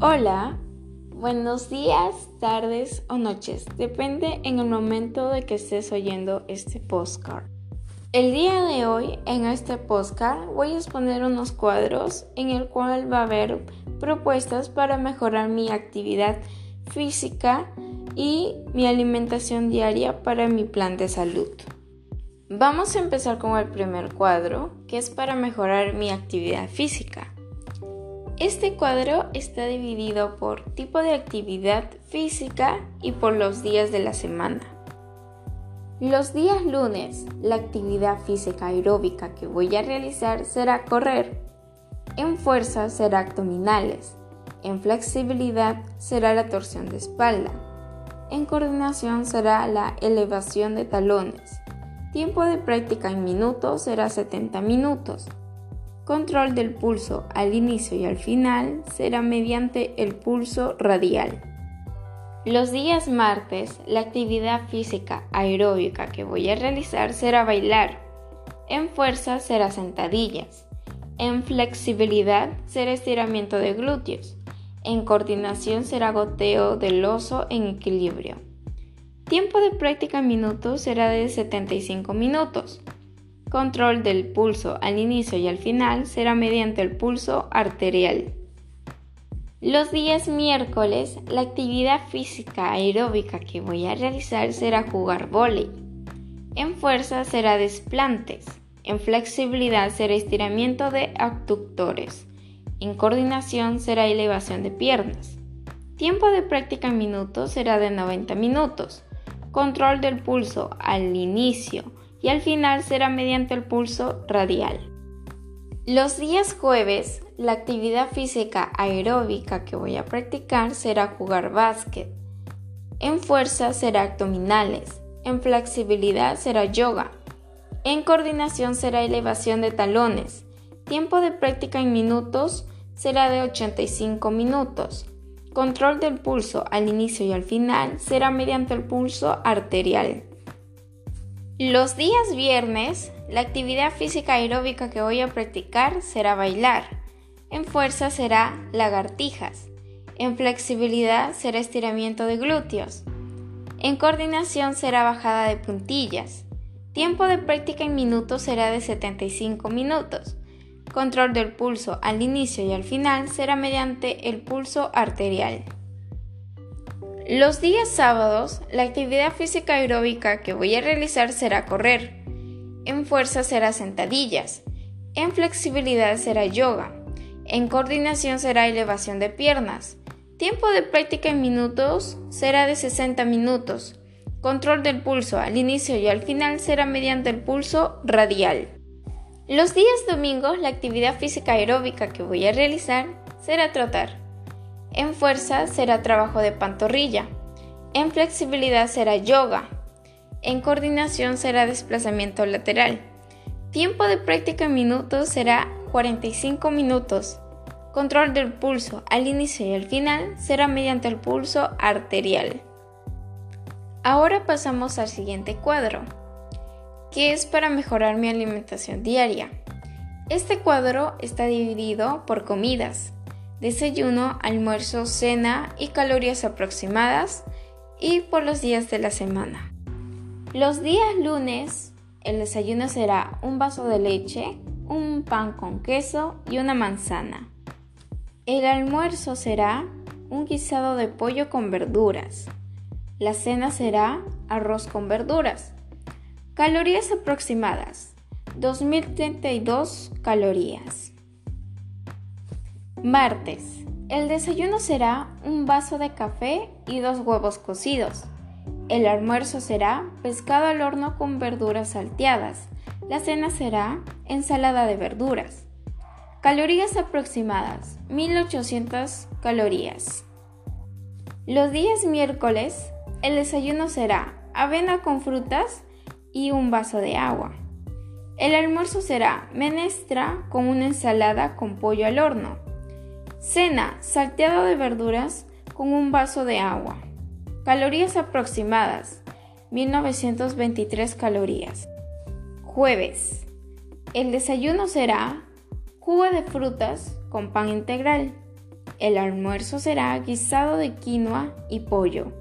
Hola, buenos días, tardes o noches, depende en el momento de que estés oyendo este postcard. El día de hoy en este postcard voy a exponer unos cuadros en el cual va a haber propuestas para mejorar mi actividad física y mi alimentación diaria para mi plan de salud. Vamos a empezar con el primer cuadro, que es para mejorar mi actividad física. Este cuadro está dividido por tipo de actividad física y por los días de la semana. Los días lunes, la actividad física aeróbica que voy a realizar será correr. En fuerza será abdominales. En flexibilidad será la torsión de espalda. En coordinación será la elevación de talones. Tiempo de práctica en minutos será 70 minutos. Control del pulso al inicio y al final será mediante el pulso radial. Los días martes, la actividad física aeróbica que voy a realizar será bailar. En fuerza será sentadillas. En flexibilidad será estiramiento de glúteos. En coordinación será goteo del oso en equilibrio. Tiempo de práctica minutos será de 75 minutos. Control del pulso al inicio y al final será mediante el pulso arterial. Los días miércoles, la actividad física aeróbica que voy a realizar será jugar vóley. En fuerza será desplantes. En flexibilidad será estiramiento de abductores. En coordinación será elevación de piernas. Tiempo de práctica en minutos será de 90 minutos. Control del pulso al inicio y al final será mediante el pulso radial. Los días jueves, la actividad física aeróbica que voy a practicar será jugar básquet. En fuerza será abdominales. En flexibilidad será yoga. En coordinación será elevación de talones. Tiempo de práctica en minutos será de 85 minutos. Control del pulso al inicio y al final será mediante el pulso arterial. Los días viernes, la actividad física aeróbica que voy a practicar será bailar. En fuerza será lagartijas. En flexibilidad será estiramiento de glúteos. En coordinación será bajada de puntillas. Tiempo de práctica en minutos será de 75 minutos. Control del pulso al inicio y al final será mediante el pulso arterial. Los días sábados, la actividad física aeróbica que voy a realizar será correr. En fuerza será sentadillas. En flexibilidad será yoga. En coordinación será elevación de piernas. Tiempo de práctica en minutos será de 60 minutos. Control del pulso al inicio y al final será mediante el pulso radial. Los días domingos la actividad física aeróbica que voy a realizar será trotar. En fuerza será trabajo de pantorrilla. En flexibilidad será yoga. En coordinación será desplazamiento lateral. Tiempo de práctica en minutos será 45 minutos. Control del pulso al inicio y al final será mediante el pulso arterial. Ahora pasamos al siguiente cuadro, que es para mejorar mi alimentación diaria. Este cuadro está dividido por comidas desayuno, almuerzo, cena y calorías aproximadas y por los días de la semana. Los días lunes el desayuno será un vaso de leche, un pan con queso y una manzana. El almuerzo será un guisado de pollo con verduras. La cena será arroz con verduras. Calorías aproximadas 2032 calorías. Martes. El desayuno será un vaso de café y dos huevos cocidos. El almuerzo será pescado al horno con verduras salteadas. La cena será ensalada de verduras. Calorías aproximadas 1800 calorías. Los días miércoles, el desayuno será avena con frutas y un vaso de agua. El almuerzo será menestra con una ensalada con pollo al horno. Cena, salteado de verduras con un vaso de agua. Calorías aproximadas, 1923 calorías. Jueves. El desayuno será jugo de frutas con pan integral. El almuerzo será guisado de quinoa y pollo.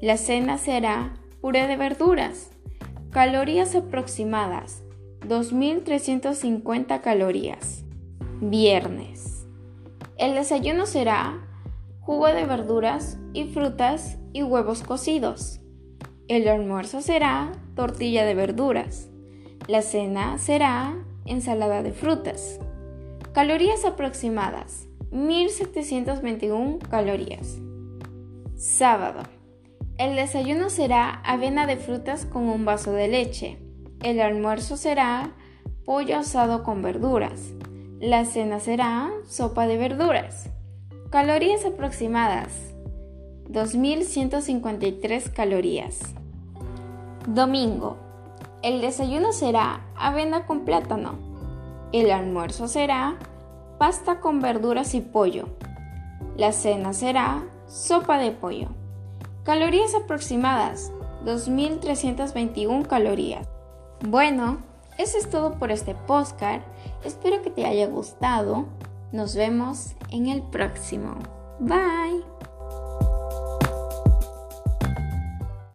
La cena será puré de verduras. Calorías aproximadas 2.350 calorías. Viernes. El desayuno será jugo de verduras y frutas y huevos cocidos. El almuerzo será tortilla de verduras. La cena será ensalada de frutas. Calorías aproximadas 1721 calorías. Sábado. El desayuno será avena de frutas con un vaso de leche. El almuerzo será pollo asado con verduras. La cena será sopa de verduras. Calorías aproximadas 2153 calorías. Domingo. El desayuno será avena con plátano. El almuerzo será pasta con verduras y pollo. La cena será sopa de pollo. Calorías aproximadas 2321 calorías. Bueno, eso es todo por este postcard. Espero que te haya gustado. Nos vemos en el próximo. Bye.